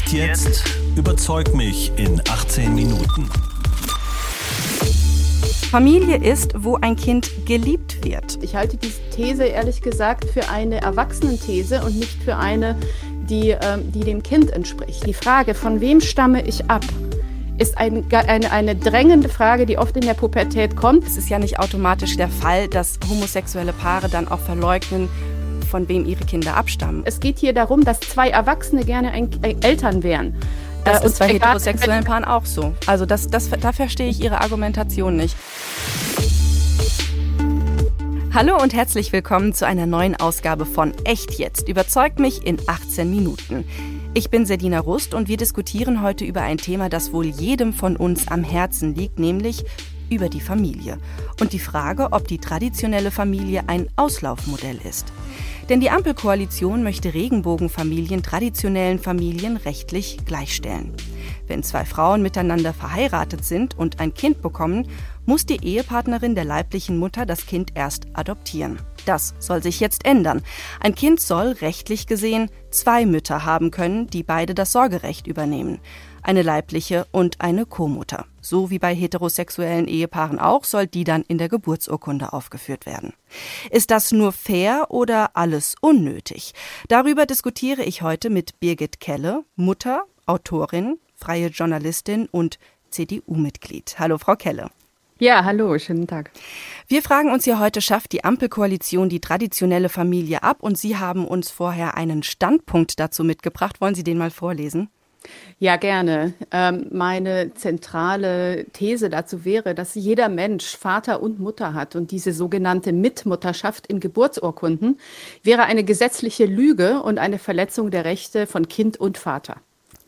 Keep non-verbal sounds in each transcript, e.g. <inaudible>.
Echt jetzt? Überzeug mich in 18 Minuten. Familie ist, wo ein Kind geliebt wird. Ich halte diese These ehrlich gesagt für eine Erwachsenenthese und nicht für eine, die, ähm, die dem Kind entspricht. Die Frage, von wem stamme ich ab? ist ein, eine, eine drängende Frage, die oft in der Pubertät kommt. Es ist ja nicht automatisch der Fall, dass homosexuelle Paare dann auch verleugnen, von wem ihre Kinder abstammen. Es geht hier darum, dass zwei Erwachsene gerne ein, ein Eltern wären. Das äh, ist bei heterosexuellen Paaren auch so. Also das, das, da verstehe ich Ihre Argumentation nicht. Hallo und herzlich willkommen zu einer neuen Ausgabe von Echt jetzt. Überzeugt mich in 18 Minuten. Ich bin Sedina Rust und wir diskutieren heute über ein Thema, das wohl jedem von uns am Herzen liegt, nämlich über die Familie und die Frage, ob die traditionelle Familie ein Auslaufmodell ist. Denn die Ampelkoalition möchte Regenbogenfamilien traditionellen Familien rechtlich gleichstellen. Wenn zwei Frauen miteinander verheiratet sind und ein Kind bekommen, muss die Ehepartnerin der leiblichen Mutter das Kind erst adoptieren. Das soll sich jetzt ändern. Ein Kind soll rechtlich gesehen zwei Mütter haben können, die beide das Sorgerecht übernehmen. Eine leibliche und eine Co-Mutter. So wie bei heterosexuellen Ehepaaren auch, soll die dann in der Geburtsurkunde aufgeführt werden. Ist das nur fair oder alles unnötig? Darüber diskutiere ich heute mit Birgit Kelle, Mutter, Autorin, freie Journalistin und CDU-Mitglied. Hallo, Frau Kelle. Ja, hallo, schönen Tag. Wir fragen uns hier heute, schafft die Ampelkoalition die traditionelle Familie ab? Und Sie haben uns vorher einen Standpunkt dazu mitgebracht. Wollen Sie den mal vorlesen? Ja, gerne. Ähm, meine zentrale These dazu wäre, dass jeder Mensch Vater und Mutter hat und diese sogenannte Mitmutterschaft in Geburtsurkunden wäre eine gesetzliche Lüge und eine Verletzung der Rechte von Kind und Vater.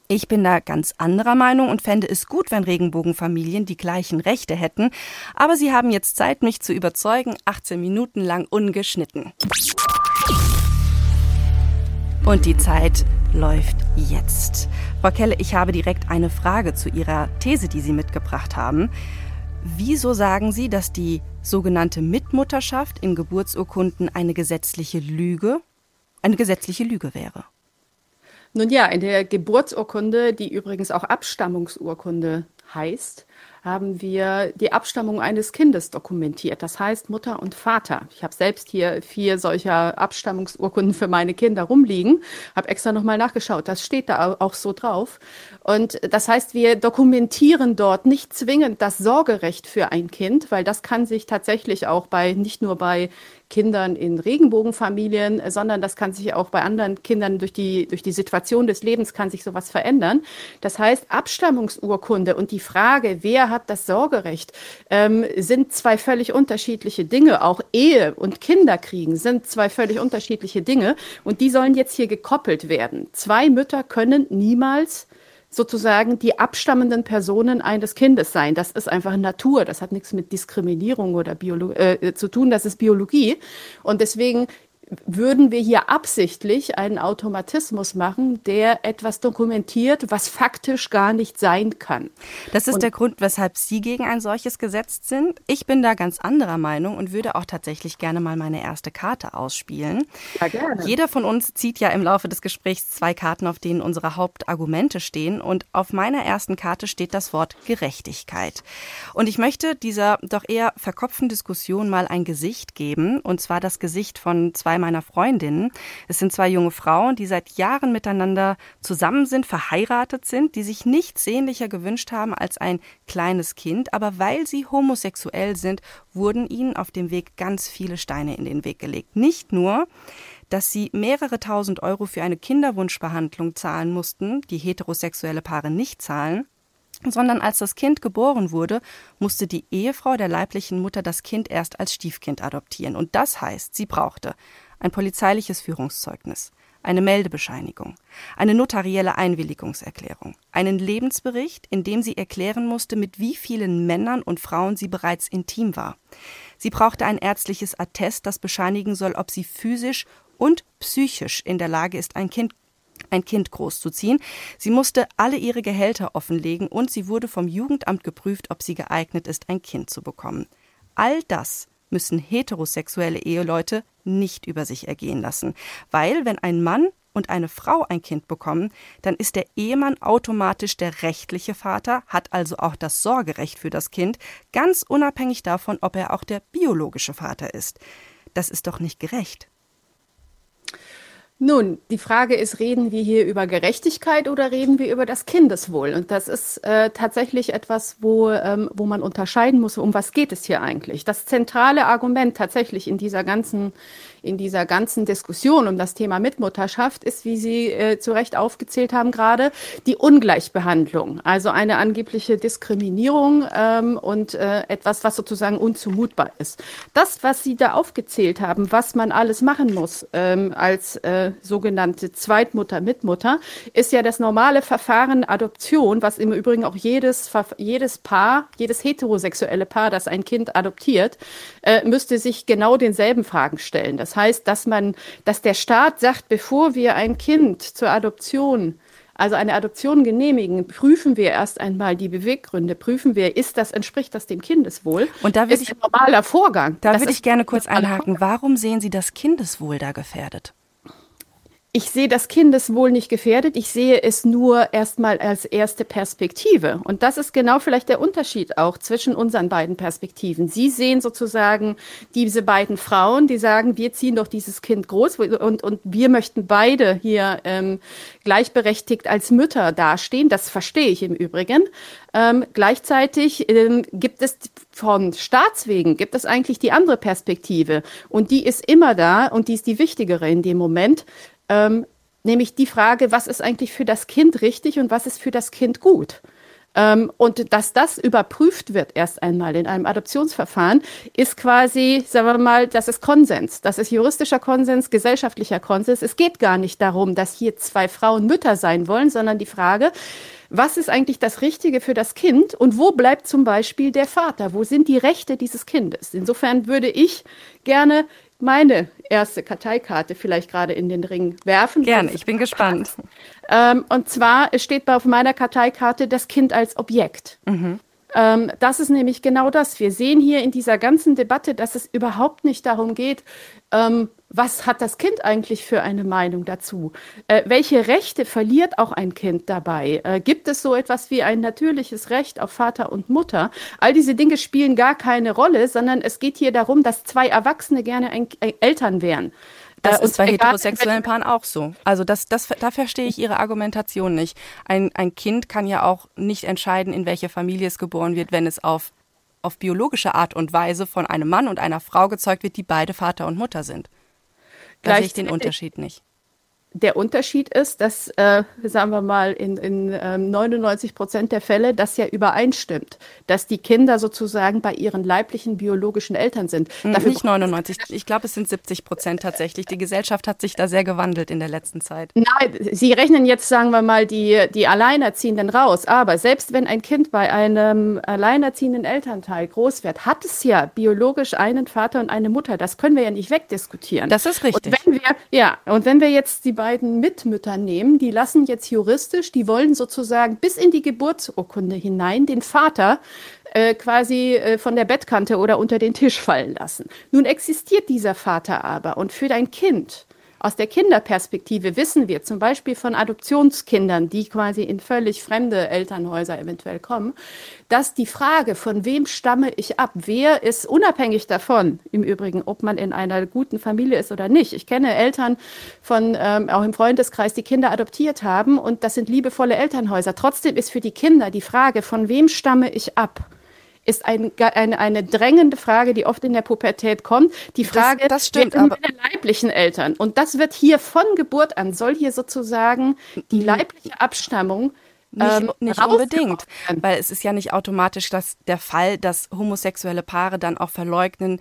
Ich bin da ganz anderer Meinung und fände es gut, wenn Regenbogenfamilien die gleichen Rechte hätten. Aber Sie haben jetzt Zeit, mich zu überzeugen, 18 Minuten lang ungeschnitten. Und die Zeit läuft jetzt. Frau Kelle, ich habe direkt eine Frage zu Ihrer These, die Sie mitgebracht haben. Wieso sagen Sie, dass die sogenannte Mitmutterschaft in Geburtsurkunden eine gesetzliche Lüge, eine gesetzliche Lüge wäre? Nun ja, in der Geburtsurkunde, die übrigens auch Abstammungsurkunde heißt, haben wir die Abstammung eines Kindes dokumentiert. Das heißt Mutter und Vater. Ich habe selbst hier vier solcher Abstammungsurkunden für meine Kinder rumliegen, habe extra nochmal nachgeschaut. Das steht da auch so drauf. Und das heißt, wir dokumentieren dort nicht zwingend das Sorgerecht für ein Kind, weil das kann sich tatsächlich auch bei nicht nur bei Kindern in Regenbogenfamilien, sondern das kann sich auch bei anderen Kindern durch die, durch die Situation des Lebens kann sich sowas verändern. Das heißt, Abstammungsurkunde und die Frage, wer hat das Sorgerecht, ähm, sind zwei völlig unterschiedliche Dinge. Auch Ehe und Kinderkriegen sind zwei völlig unterschiedliche Dinge und die sollen jetzt hier gekoppelt werden. Zwei Mütter können niemals sozusagen die abstammenden Personen eines Kindes sein. Das ist einfach Natur. Das hat nichts mit Diskriminierung oder Biolo äh, zu tun. Das ist Biologie. Und deswegen würden wir hier absichtlich einen Automatismus machen, der etwas dokumentiert, was faktisch gar nicht sein kann. Das ist und der Grund, weshalb Sie gegen ein solches Gesetz sind. Ich bin da ganz anderer Meinung und würde auch tatsächlich gerne mal meine erste Karte ausspielen. Ja, gerne. Jeder von uns zieht ja im Laufe des Gesprächs zwei Karten, auf denen unsere Hauptargumente stehen. Und auf meiner ersten Karte steht das Wort Gerechtigkeit. Und ich möchte dieser doch eher verkopften Diskussion mal ein Gesicht geben, und zwar das Gesicht von zwei meiner Freundinnen. Es sind zwei junge Frauen, die seit Jahren miteinander zusammen sind, verheiratet sind, die sich nichts sehnlicher gewünscht haben als ein kleines Kind, aber weil sie homosexuell sind, wurden ihnen auf dem Weg ganz viele Steine in den Weg gelegt. Nicht nur, dass sie mehrere tausend Euro für eine Kinderwunschbehandlung zahlen mussten, die heterosexuelle Paare nicht zahlen, sondern als das Kind geboren wurde, musste die Ehefrau der leiblichen Mutter das Kind erst als Stiefkind adoptieren. Und das heißt, sie brauchte ein polizeiliches Führungszeugnis, eine Meldebescheinigung, eine notarielle Einwilligungserklärung, einen Lebensbericht, in dem sie erklären musste, mit wie vielen Männern und Frauen sie bereits intim war. Sie brauchte ein ärztliches Attest, das bescheinigen soll, ob sie physisch und psychisch in der Lage ist, ein Kind ein Kind großzuziehen. Sie musste alle ihre Gehälter offenlegen und sie wurde vom Jugendamt geprüft, ob sie geeignet ist, ein Kind zu bekommen. All das müssen heterosexuelle Eheleute nicht über sich ergehen lassen. Weil, wenn ein Mann und eine Frau ein Kind bekommen, dann ist der Ehemann automatisch der rechtliche Vater, hat also auch das Sorgerecht für das Kind, ganz unabhängig davon, ob er auch der biologische Vater ist. Das ist doch nicht gerecht. Nun, die Frage ist, reden wir hier über Gerechtigkeit oder reden wir über das Kindeswohl? Und das ist äh, tatsächlich etwas, wo, ähm, wo man unterscheiden muss, um was geht es hier eigentlich. Das zentrale Argument tatsächlich in dieser ganzen in dieser ganzen Diskussion um das Thema Mitmutterschaft ist, wie Sie äh, zu Recht aufgezählt haben gerade, die Ungleichbehandlung. Also eine angebliche Diskriminierung ähm, und äh, etwas, was sozusagen unzumutbar ist. Das, was Sie da aufgezählt haben, was man alles machen muss ähm, als äh, sogenannte Zweitmutter, Mitmutter, ist ja das normale Verfahren Adoption, was im Übrigen auch jedes, jedes Paar, jedes heterosexuelle Paar, das ein Kind adoptiert, äh, müsste sich genau denselben Fragen stellen. Das das heißt, dass man, dass der Staat sagt, bevor wir ein Kind zur Adoption also eine Adoption genehmigen, prüfen wir erst einmal die Beweggründe, prüfen wir, ist das, entspricht das dem Kindeswohl? Und da würde ich, ein normaler Vorgang. Da würde ich gerne kurz einhaken. Warum sehen Sie das Kindeswohl da gefährdet? Ich sehe das Kindeswohl nicht gefährdet, ich sehe es nur erstmal als erste Perspektive. Und das ist genau vielleicht der Unterschied auch zwischen unseren beiden Perspektiven. Sie sehen sozusagen diese beiden Frauen, die sagen, wir ziehen doch dieses Kind groß und, und wir möchten beide hier ähm, gleichberechtigt als Mütter dastehen. Das verstehe ich im Übrigen. Ähm, gleichzeitig ähm, gibt es von Staatswegen, gibt es eigentlich die andere Perspektive. Und die ist immer da und die ist die wichtigere in dem Moment ähm, nämlich die Frage, was ist eigentlich für das Kind richtig und was ist für das Kind gut. Ähm, und dass das überprüft wird erst einmal in einem Adoptionsverfahren, ist quasi, sagen wir mal, das ist Konsens. Das ist juristischer Konsens, gesellschaftlicher Konsens. Es geht gar nicht darum, dass hier zwei Frauen Mütter sein wollen, sondern die Frage, was ist eigentlich das Richtige für das Kind und wo bleibt zum Beispiel der Vater? Wo sind die Rechte dieses Kindes? Insofern würde ich gerne meine erste Karteikarte vielleicht gerade in den Ring werfen. Gerne, ich bin gespannt. <laughs> Ähm, und zwar steht auf meiner Karteikarte das Kind als Objekt. Mhm. Ähm, das ist nämlich genau das. Wir sehen hier in dieser ganzen Debatte, dass es überhaupt nicht darum geht, ähm, was hat das Kind eigentlich für eine Meinung dazu? Äh, welche Rechte verliert auch ein Kind dabei? Äh, gibt es so etwas wie ein natürliches Recht auf Vater und Mutter? All diese Dinge spielen gar keine Rolle, sondern es geht hier darum, dass zwei Erwachsene gerne ein, ein Eltern wären. Das äh, ist bei heterosexuellen Paaren auch so. Also das, das, da verstehe ich Ihre Argumentation nicht. Ein, ein Kind kann ja auch nicht entscheiden, in welche Familie es geboren wird, wenn es auf, auf biologische Art und Weise von einem Mann und einer Frau gezeugt wird, die beide Vater und Mutter sind. Da sehe ich den <laughs> Unterschied nicht der Unterschied ist, dass, äh, sagen wir mal, in, in äh, 99 Prozent der Fälle das ja übereinstimmt, dass die Kinder sozusagen bei ihren leiblichen biologischen Eltern sind. Hm, Dafür Nicht 99, ich glaube, es sind 70 Prozent tatsächlich. Die Gesellschaft hat sich da sehr gewandelt in der letzten Zeit. Nein, Sie rechnen jetzt, sagen wir mal, die, die Alleinerziehenden raus. Aber selbst wenn ein Kind bei einem alleinerziehenden Elternteil groß wird, hat es ja biologisch einen Vater und eine Mutter. Das können wir ja nicht wegdiskutieren. Das ist richtig. Und wenn wir, ja, und wenn wir jetzt die beiden Mitmütter nehmen, die lassen jetzt juristisch, die wollen sozusagen bis in die Geburtsurkunde hinein den Vater äh, quasi äh, von der Bettkante oder unter den Tisch fallen lassen. Nun existiert dieser Vater aber und für dein Kind aus der Kinderperspektive wissen wir zum Beispiel von Adoptionskindern, die quasi in völlig fremde Elternhäuser eventuell kommen, dass die Frage, von wem stamme ich ab, wer ist unabhängig davon, im Übrigen, ob man in einer guten Familie ist oder nicht. Ich kenne Eltern von, ähm, auch im Freundeskreis, die Kinder adoptiert haben und das sind liebevolle Elternhäuser. Trotzdem ist für die Kinder die Frage, von wem stamme ich ab, ist ein, eine, eine drängende Frage, die oft in der Pubertät kommt. Die Frage, das, das stimmt, aber meine leiblichen Eltern. Und das wird hier von Geburt an, soll hier sozusagen die leibliche Abstammung nicht, ähm, nicht unbedingt, weil es ist ja nicht automatisch dass der Fall, dass homosexuelle Paare dann auch verleugnen,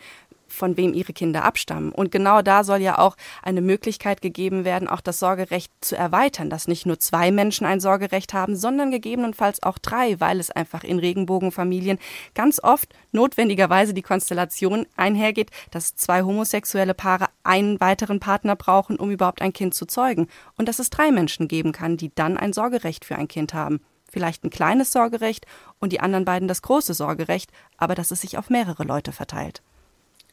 von wem ihre Kinder abstammen. Und genau da soll ja auch eine Möglichkeit gegeben werden, auch das Sorgerecht zu erweitern, dass nicht nur zwei Menschen ein Sorgerecht haben, sondern gegebenenfalls auch drei, weil es einfach in Regenbogenfamilien ganz oft notwendigerweise die Konstellation einhergeht, dass zwei homosexuelle Paare einen weiteren Partner brauchen, um überhaupt ein Kind zu zeugen. Und dass es drei Menschen geben kann, die dann ein Sorgerecht für ein Kind haben vielleicht ein kleines Sorgerecht und die anderen beiden das große Sorgerecht, aber dass es sich auf mehrere Leute verteilt.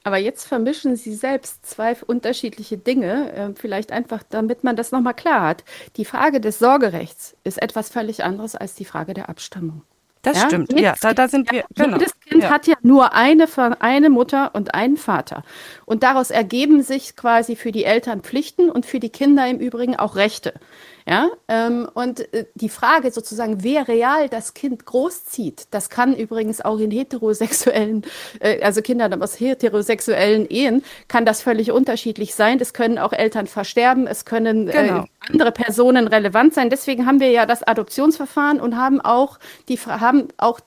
Aber jetzt vermischen Sie selbst zwei unterschiedliche Dinge, äh, vielleicht einfach, damit man das nochmal klar hat. Die Frage des Sorgerechts ist etwas völlig anderes als die Frage der Abstammung. Das ja? stimmt, jedes ja, da, da, sind wir. Genau. Jedes Kind ja. hat ja nur eine, eine Mutter und einen Vater. Und daraus ergeben sich quasi für die Eltern Pflichten und für die Kinder im Übrigen auch Rechte. Ja, ähm, und äh, die Frage sozusagen, wer real das Kind großzieht, das kann übrigens auch in heterosexuellen, <laughs> äh, also Kindern aus heterosexuellen Ehen, kann das völlig unterschiedlich sein. Es können auch Eltern versterben, es können äh, genau. andere Personen relevant sein. Deswegen haben wir ja das Adoptionsverfahren und haben auch die haben auch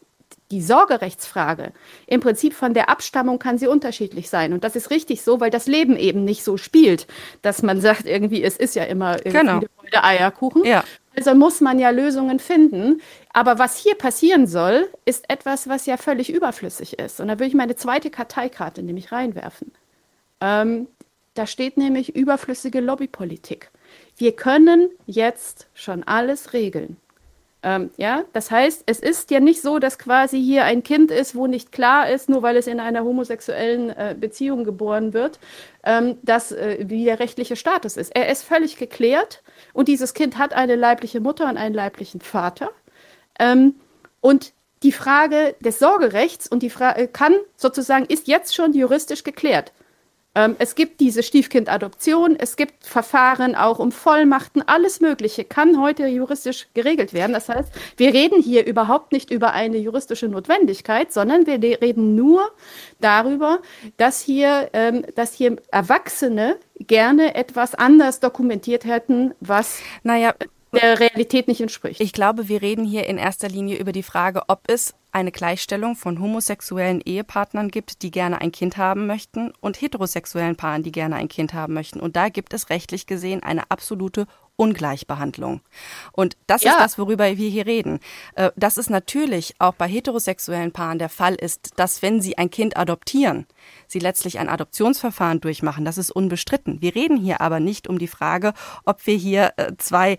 die Sorgerechtsfrage, im Prinzip von der Abstammung kann sie unterschiedlich sein. Und das ist richtig so, weil das Leben eben nicht so spielt, dass man sagt, irgendwie, es ist ja immer irgendwie genau. der Eierkuchen. Ja. Also muss man ja Lösungen finden. Aber was hier passieren soll, ist etwas, was ja völlig überflüssig ist. Und da würde ich meine zweite Karteikarte nämlich reinwerfen. Ähm, da steht nämlich überflüssige Lobbypolitik. Wir können jetzt schon alles regeln. Ähm, ja, das heißt, es ist ja nicht so, dass quasi hier ein Kind ist, wo nicht klar ist, nur weil es in einer homosexuellen äh, Beziehung geboren wird, ähm, dass, äh, wie der rechtliche Status ist. Er ist völlig geklärt und dieses Kind hat eine leibliche Mutter und einen leiblichen Vater. Ähm, und die Frage des Sorgerechts und die Frage kann sozusagen, ist jetzt schon juristisch geklärt. Ähm, es gibt diese Stiefkindadoption, es gibt Verfahren auch um Vollmachten, alles Mögliche kann heute juristisch geregelt werden. Das heißt, wir reden hier überhaupt nicht über eine juristische Notwendigkeit, sondern wir reden nur darüber, dass hier, ähm, dass hier Erwachsene gerne etwas anders dokumentiert hätten, was naja, der Realität nicht entspricht. Ich glaube, wir reden hier in erster Linie über die Frage, ob es eine Gleichstellung von homosexuellen Ehepartnern gibt, die gerne ein Kind haben möchten, und heterosexuellen Paaren, die gerne ein Kind haben möchten. Und da gibt es rechtlich gesehen eine absolute Ungleichbehandlung. Und das ja. ist das, worüber wir hier reden. Äh, dass es natürlich auch bei heterosexuellen Paaren der Fall ist, dass wenn sie ein Kind adoptieren, sie letztlich ein Adoptionsverfahren durchmachen. Das ist unbestritten. Wir reden hier aber nicht um die Frage, ob wir hier äh, zwei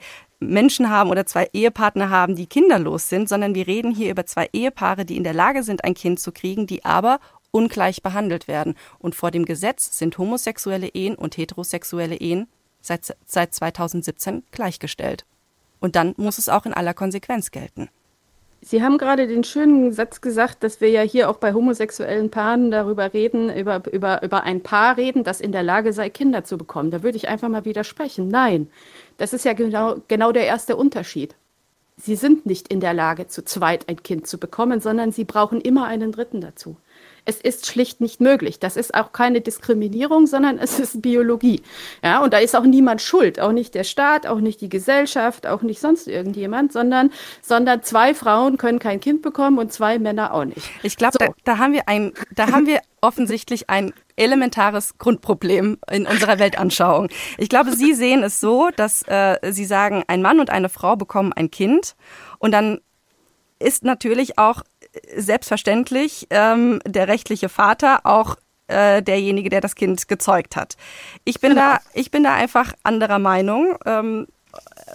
Menschen haben oder zwei Ehepartner haben, die kinderlos sind, sondern wir reden hier über zwei Ehepaare, die in der Lage sind, ein Kind zu kriegen, die aber ungleich behandelt werden. Und vor dem Gesetz sind homosexuelle Ehen und heterosexuelle Ehen seit, seit 2017 gleichgestellt. Und dann muss es auch in aller Konsequenz gelten. Sie haben gerade den schönen Satz gesagt, dass wir ja hier auch bei homosexuellen Paaren darüber reden, über, über, über ein Paar reden, das in der Lage sei, Kinder zu bekommen. Da würde ich einfach mal widersprechen. Nein, das ist ja genau, genau der erste Unterschied. Sie sind nicht in der Lage, zu zweit ein Kind zu bekommen, sondern sie brauchen immer einen Dritten dazu. Es ist schlicht nicht möglich. Das ist auch keine Diskriminierung, sondern es ist Biologie. Ja, und da ist auch niemand schuld, auch nicht der Staat, auch nicht die Gesellschaft, auch nicht sonst irgendjemand, sondern, sondern zwei Frauen können kein Kind bekommen und zwei Männer auch nicht. Ich glaube, so. da, da haben wir ein, da haben wir <laughs> offensichtlich ein elementares Grundproblem in unserer Weltanschauung. Ich glaube, Sie sehen es so, dass äh, Sie sagen, ein Mann und eine Frau bekommen ein Kind und dann ist natürlich auch selbstverständlich ähm, der rechtliche Vater auch äh, derjenige, der das Kind gezeugt hat. Ich bin genau. da, ich bin da einfach anderer Meinung. Ähm,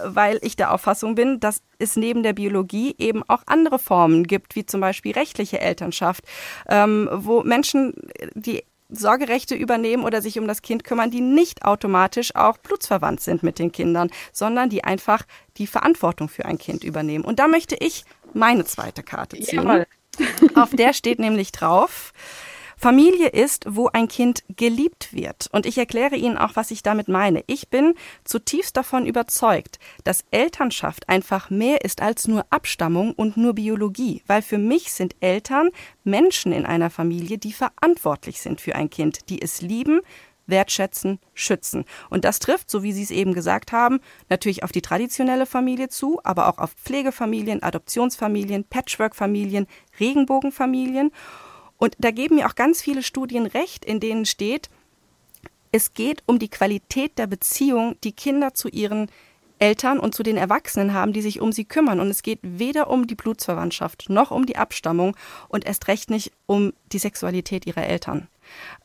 weil ich der Auffassung bin, dass es neben der Biologie eben auch andere Formen gibt, wie zum Beispiel rechtliche Elternschaft, ähm, wo Menschen die Sorgerechte übernehmen oder sich um das Kind kümmern, die nicht automatisch auch blutsverwandt sind mit den Kindern, sondern die einfach die Verantwortung für ein Kind übernehmen. Und da möchte ich meine zweite Karte ziehen. Jawohl. <laughs> Auf der steht nämlich drauf, Familie ist, wo ein Kind geliebt wird. Und ich erkläre Ihnen auch, was ich damit meine. Ich bin zutiefst davon überzeugt, dass Elternschaft einfach mehr ist als nur Abstammung und nur Biologie, weil für mich sind Eltern Menschen in einer Familie, die verantwortlich sind für ein Kind, die es lieben, wertschätzen, schützen. Und das trifft, so wie Sie es eben gesagt haben, natürlich auf die traditionelle Familie zu, aber auch auf Pflegefamilien, Adoptionsfamilien, Patchwork-Familien, Regenbogenfamilien. Und da geben mir auch ganz viele Studien recht, in denen steht, es geht um die Qualität der Beziehung, die Kinder zu ihren Eltern und zu den Erwachsenen haben, die sich um sie kümmern. Und es geht weder um die Blutsverwandtschaft noch um die Abstammung und erst recht nicht um die Sexualität ihrer Eltern.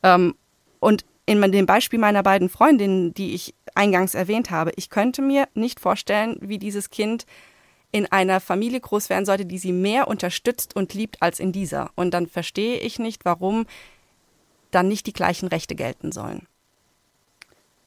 Ähm, und in dem Beispiel meiner beiden Freundinnen, die ich eingangs erwähnt habe, ich könnte mir nicht vorstellen, wie dieses Kind in einer Familie groß werden sollte, die sie mehr unterstützt und liebt als in dieser. Und dann verstehe ich nicht, warum dann nicht die gleichen Rechte gelten sollen.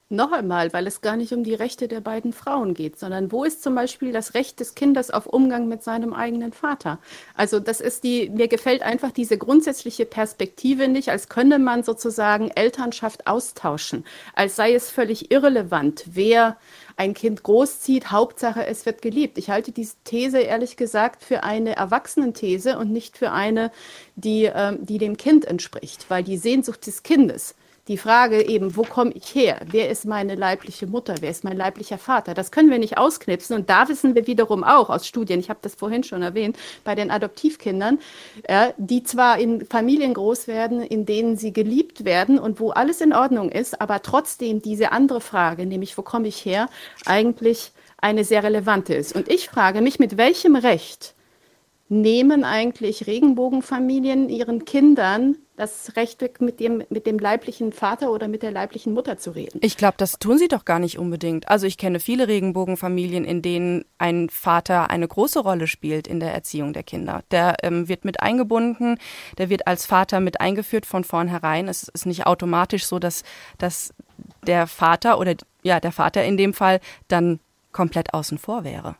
Noch einmal, weil es gar nicht um die Rechte der beiden Frauen geht, sondern wo ist zum Beispiel das Recht des Kindes auf Umgang mit seinem eigenen Vater? Also das ist die, mir gefällt einfach diese grundsätzliche Perspektive nicht, als könne man sozusagen Elternschaft austauschen, als sei es völlig irrelevant, wer ein Kind großzieht, Hauptsache es wird geliebt. Ich halte diese These ehrlich gesagt für eine Erwachsenenthese und nicht für eine, die, äh, die dem Kind entspricht, weil die Sehnsucht des Kindes die Frage eben, wo komme ich her? Wer ist meine leibliche Mutter? Wer ist mein leiblicher Vater? Das können wir nicht ausknipsen. Und da wissen wir wiederum auch aus Studien, ich habe das vorhin schon erwähnt, bei den Adoptivkindern, äh, die zwar in Familien groß werden, in denen sie geliebt werden und wo alles in Ordnung ist, aber trotzdem diese andere Frage, nämlich wo komme ich her, eigentlich eine sehr relevante ist. Und ich frage mich, mit welchem Recht nehmen eigentlich Regenbogenfamilien ihren Kindern das Recht weg, mit dem, mit dem leiblichen Vater oder mit der leiblichen Mutter zu reden. Ich glaube, das tun sie doch gar nicht unbedingt. Also ich kenne viele Regenbogenfamilien, in denen ein Vater eine große Rolle spielt in der Erziehung der Kinder. Der ähm, wird mit eingebunden, der wird als Vater mit eingeführt von vornherein. Es ist nicht automatisch so, dass, dass der Vater oder ja, der Vater in dem Fall dann komplett außen vor wäre.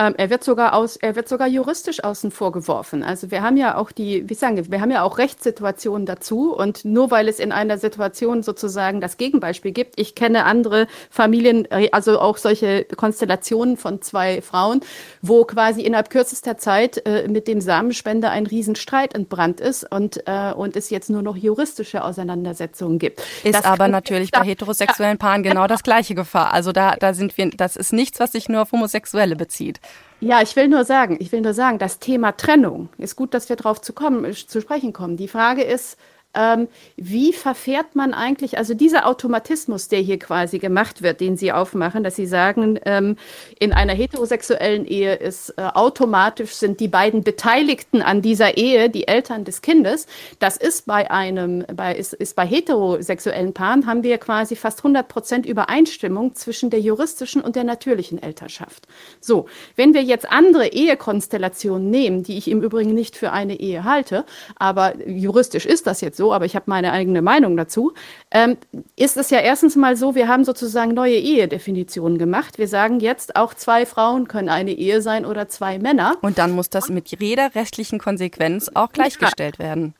Ähm, er wird sogar aus, er wird sogar juristisch außen vor geworfen. Also wir haben ja auch die, wie sagen wir, wir haben ja auch Rechtssituationen dazu und nur weil es in einer Situation sozusagen das Gegenbeispiel gibt, ich kenne andere Familien, äh, also auch solche Konstellationen von zwei Frauen, wo quasi innerhalb kürzester Zeit äh, mit dem Samenspender ein Riesenstreit entbrannt ist und, äh, und es jetzt nur noch juristische Auseinandersetzungen gibt. Ist das aber natürlich bei heterosexuellen Paaren genau das gleiche Gefahr. Also da, da sind wir, das ist nichts, was sich nur auf Homosexuelle bezieht. Ja, ich will nur sagen, ich will nur sagen, das Thema Trennung ist gut, dass wir darauf zu kommen, zu sprechen kommen. Die Frage ist, ähm, wie verfährt man eigentlich, also dieser Automatismus, der hier quasi gemacht wird, den Sie aufmachen, dass Sie sagen, ähm, in einer heterosexuellen Ehe ist äh, automatisch sind die beiden Beteiligten an dieser Ehe die Eltern des Kindes. Das ist bei einem, bei, ist, ist bei heterosexuellen Paaren haben wir quasi fast 100 Prozent Übereinstimmung zwischen der juristischen und der natürlichen Elternschaft. So, wenn wir jetzt andere Ehekonstellationen nehmen, die ich im Übrigen nicht für eine Ehe halte, aber juristisch ist das jetzt so, aber ich habe meine eigene Meinung dazu, ähm, ist es ja erstens mal so, wir haben sozusagen neue Ehedefinitionen gemacht. Wir sagen jetzt, auch zwei Frauen können eine Ehe sein oder zwei Männer. Und dann muss das mit jeder rechtlichen Konsequenz auch gleichgestellt werden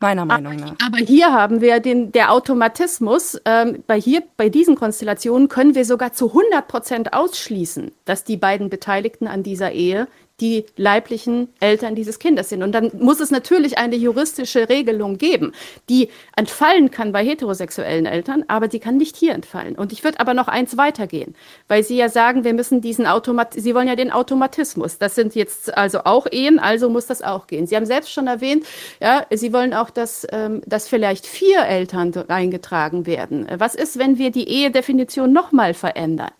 meiner Meinung nach. Aber hier haben wir den der Automatismus. Ähm, bei hier bei diesen Konstellationen können wir sogar zu 100 Prozent ausschließen, dass die beiden Beteiligten an dieser Ehe die leiblichen Eltern dieses Kindes sind. Und dann muss es natürlich eine juristische Regelung geben, die entfallen kann bei heterosexuellen Eltern, aber die kann nicht hier entfallen. Und ich würde aber noch eins weitergehen, weil Sie ja sagen, wir müssen diesen Automat, Sie wollen ja den Automatismus. Das sind jetzt also auch Ehen, also muss das auch gehen. Sie haben selbst schon erwähnt, ja, Sie wollen auch, dass, ähm, dass vielleicht vier Eltern eingetragen werden. Was ist, wenn wir die Ehedefinition nochmal verändern?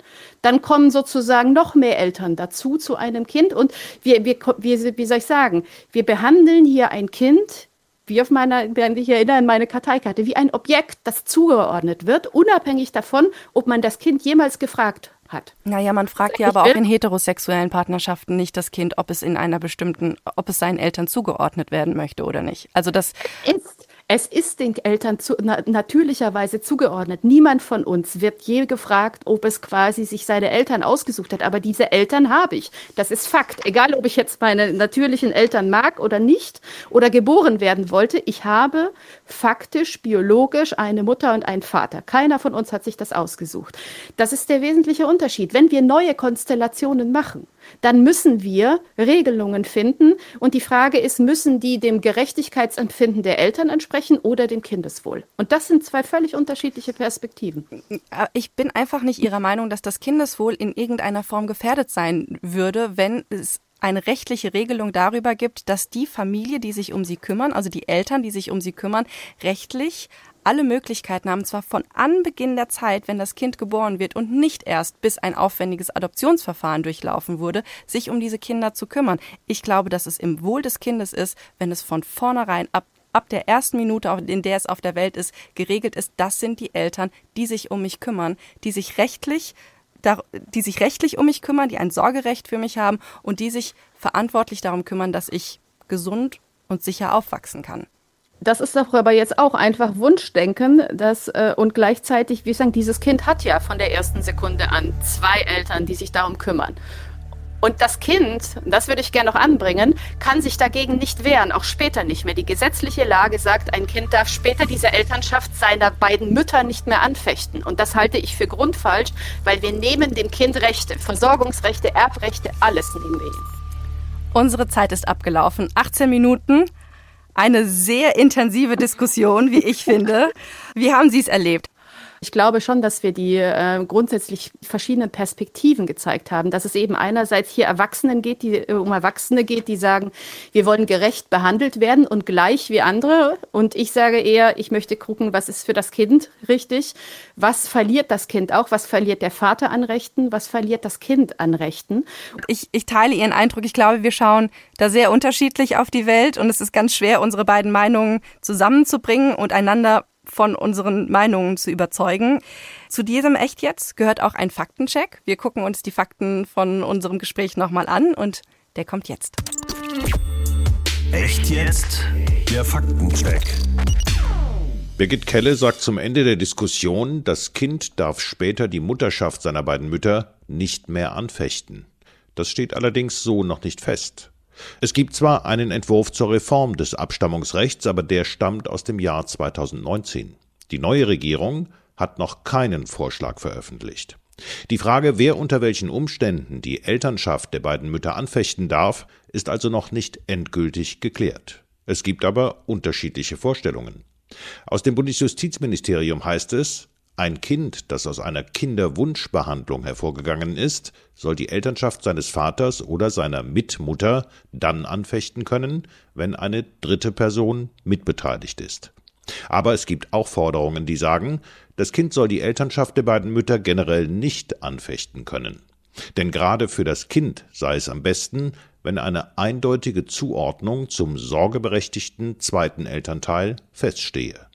Dann kommen sozusagen noch mehr Eltern dazu zu einem Kind und wir, wir, wir, wie soll ich sagen, wir behandeln hier ein Kind wie auf meiner, ich erinnere an meine Karteikarte, wie ein Objekt, das zugeordnet wird, unabhängig davon, ob man das Kind jemals gefragt hat. Naja, man fragt ja aber auch in heterosexuellen Partnerschaften nicht das Kind, ob es in einer bestimmten, ob es seinen Eltern zugeordnet werden möchte oder nicht. Also das ist es ist den Eltern zu, na, natürlicherweise zugeordnet. Niemand von uns wird je gefragt, ob es quasi sich seine Eltern ausgesucht hat. Aber diese Eltern habe ich. Das ist Fakt. Egal, ob ich jetzt meine natürlichen Eltern mag oder nicht oder geboren werden wollte. Ich habe faktisch, biologisch eine Mutter und einen Vater. Keiner von uns hat sich das ausgesucht. Das ist der wesentliche Unterschied. Wenn wir neue Konstellationen machen, dann müssen wir Regelungen finden. Und die Frage ist, müssen die dem Gerechtigkeitsempfinden der Eltern entsprechen oder dem Kindeswohl? Und das sind zwei völlig unterschiedliche Perspektiven. Ich bin einfach nicht Ihrer Meinung, dass das Kindeswohl in irgendeiner Form gefährdet sein würde, wenn es eine rechtliche Regelung darüber gibt, dass die Familie, die sich um sie kümmern, also die Eltern, die sich um sie kümmern, rechtlich alle Möglichkeiten haben, zwar von Anbeginn der Zeit, wenn das Kind geboren wird und nicht erst bis ein aufwendiges Adoptionsverfahren durchlaufen wurde, sich um diese Kinder zu kümmern. Ich glaube, dass es im Wohl des Kindes ist, wenn es von vornherein ab ab der ersten Minute, in der es auf der Welt ist, geregelt ist, das sind die Eltern, die sich um mich kümmern, die sich rechtlich die sich rechtlich um mich kümmern, die ein Sorgerecht für mich haben und die sich verantwortlich darum kümmern, dass ich gesund und sicher aufwachsen kann. Das ist doch aber jetzt auch einfach Wunschdenken, dass äh, und gleichzeitig, wie ich sagen, dieses Kind hat ja von der ersten Sekunde an zwei Eltern, die sich darum kümmern. Und das Kind, das würde ich gerne noch anbringen, kann sich dagegen nicht wehren, auch später nicht mehr. Die gesetzliche Lage sagt, ein Kind darf später diese Elternschaft seiner beiden Mütter nicht mehr anfechten. Und das halte ich für grundfalsch, weil wir nehmen dem Kind Rechte, Versorgungsrechte, Erbrechte, alles nehmen wir ihm. Unsere Zeit ist abgelaufen. 18 Minuten. Eine sehr intensive Diskussion, wie ich finde. Wie haben Sie es erlebt? Ich glaube schon, dass wir die äh, grundsätzlich verschiedenen Perspektiven gezeigt haben, dass es eben einerseits hier Erwachsenen geht, die äh, um Erwachsene geht, die sagen, wir wollen gerecht behandelt werden und gleich wie andere. Und ich sage eher, ich möchte gucken, was ist für das Kind richtig, was verliert das Kind auch, was verliert der Vater an Rechten, was verliert das Kind an Rechten. Ich, ich teile Ihren Eindruck. Ich glaube, wir schauen da sehr unterschiedlich auf die Welt und es ist ganz schwer, unsere beiden Meinungen zusammenzubringen und einander von unseren Meinungen zu überzeugen. Zu diesem Echt jetzt gehört auch ein Faktencheck. Wir gucken uns die Fakten von unserem Gespräch nochmal an und der kommt jetzt. Echt jetzt? Der Faktencheck. Birgit Kelle sagt zum Ende der Diskussion, das Kind darf später die Mutterschaft seiner beiden Mütter nicht mehr anfechten. Das steht allerdings so noch nicht fest. Es gibt zwar einen Entwurf zur Reform des Abstammungsrechts, aber der stammt aus dem Jahr 2019. Die neue Regierung hat noch keinen Vorschlag veröffentlicht. Die Frage, wer unter welchen Umständen die Elternschaft der beiden Mütter anfechten darf, ist also noch nicht endgültig geklärt. Es gibt aber unterschiedliche Vorstellungen. Aus dem Bundesjustizministerium heißt es, ein Kind, das aus einer Kinderwunschbehandlung hervorgegangen ist, soll die Elternschaft seines Vaters oder seiner Mitmutter dann anfechten können, wenn eine dritte Person mitbeteiligt ist. Aber es gibt auch Forderungen, die sagen, das Kind soll die Elternschaft der beiden Mütter generell nicht anfechten können. Denn gerade für das Kind sei es am besten, wenn eine eindeutige Zuordnung zum sorgeberechtigten zweiten Elternteil feststehe.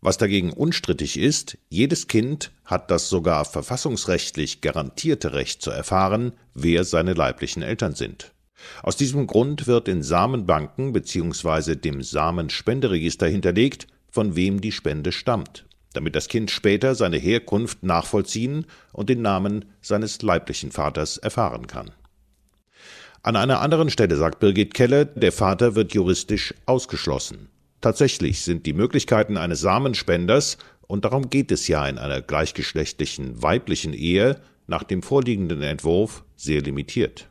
Was dagegen unstrittig ist, jedes Kind hat das sogar verfassungsrechtlich garantierte Recht zu erfahren, wer seine leiblichen Eltern sind. Aus diesem Grund wird in Samenbanken bzw. dem Samenspenderegister hinterlegt, von wem die Spende stammt, damit das Kind später seine Herkunft nachvollziehen und den Namen seines leiblichen Vaters erfahren kann. An einer anderen Stelle sagt Birgit Kelle, der Vater wird juristisch ausgeschlossen. Tatsächlich sind die Möglichkeiten eines Samenspenders, und darum geht es ja in einer gleichgeschlechtlichen weiblichen Ehe, nach dem vorliegenden Entwurf sehr limitiert.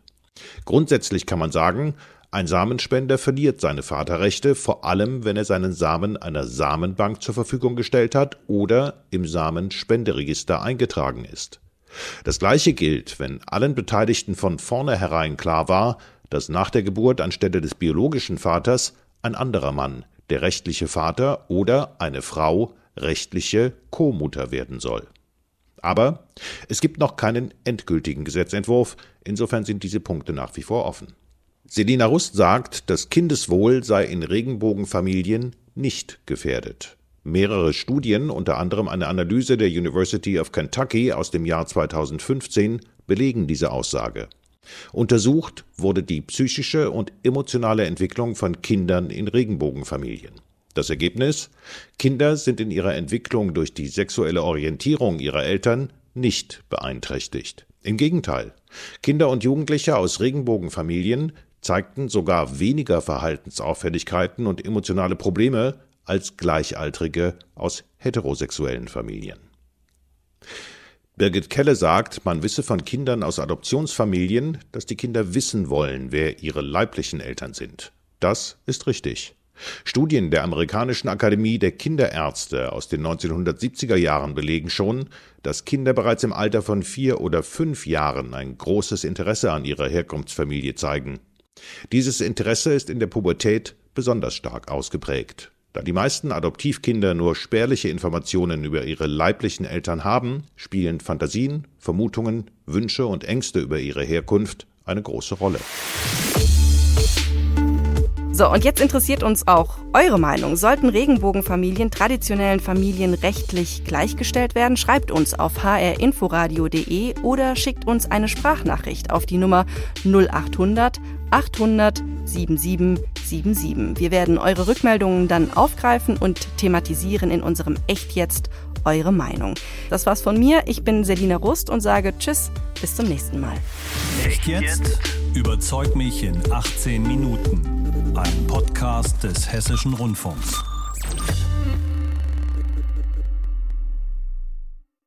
Grundsätzlich kann man sagen, ein Samenspender verliert seine Vaterrechte, vor allem wenn er seinen Samen einer Samenbank zur Verfügung gestellt hat oder im Samenspenderegister eingetragen ist. Das gleiche gilt, wenn allen Beteiligten von vornherein klar war, dass nach der Geburt anstelle des biologischen Vaters ein anderer Mann, der rechtliche Vater oder eine Frau rechtliche Co-Mutter werden soll. Aber es gibt noch keinen endgültigen Gesetzentwurf, insofern sind diese Punkte nach wie vor offen. Selina Rust sagt, das Kindeswohl sei in Regenbogenfamilien nicht gefährdet. Mehrere Studien, unter anderem eine Analyse der University of Kentucky aus dem Jahr 2015, belegen diese Aussage. Untersucht wurde die psychische und emotionale Entwicklung von Kindern in Regenbogenfamilien. Das Ergebnis? Kinder sind in ihrer Entwicklung durch die sexuelle Orientierung ihrer Eltern nicht beeinträchtigt. Im Gegenteil, Kinder und Jugendliche aus Regenbogenfamilien zeigten sogar weniger Verhaltensauffälligkeiten und emotionale Probleme als Gleichaltrige aus heterosexuellen Familien. Birgit Kelle sagt, man wisse von Kindern aus Adoptionsfamilien, dass die Kinder wissen wollen, wer ihre leiblichen Eltern sind. Das ist richtig. Studien der amerikanischen Akademie der Kinderärzte aus den 1970er Jahren belegen schon, dass Kinder bereits im Alter von vier oder fünf Jahren ein großes Interesse an ihrer Herkunftsfamilie zeigen. Dieses Interesse ist in der Pubertät besonders stark ausgeprägt. Da die meisten Adoptivkinder nur spärliche Informationen über ihre leiblichen Eltern haben, spielen Fantasien, Vermutungen, Wünsche und Ängste über ihre Herkunft eine große Rolle. So, und jetzt interessiert uns auch eure Meinung. Sollten Regenbogenfamilien traditionellen Familien rechtlich gleichgestellt werden? Schreibt uns auf hrinforadio.de oder schickt uns eine Sprachnachricht auf die Nummer 0800 0800 7777. Wir werden eure Rückmeldungen dann aufgreifen und thematisieren in unserem Echt jetzt eure Meinung. Das war's von mir. Ich bin Selina Rust und sage Tschüss, bis zum nächsten Mal. Echt jetzt? Überzeug mich in 18 Minuten. Ein Podcast des Hessischen Rundfunks.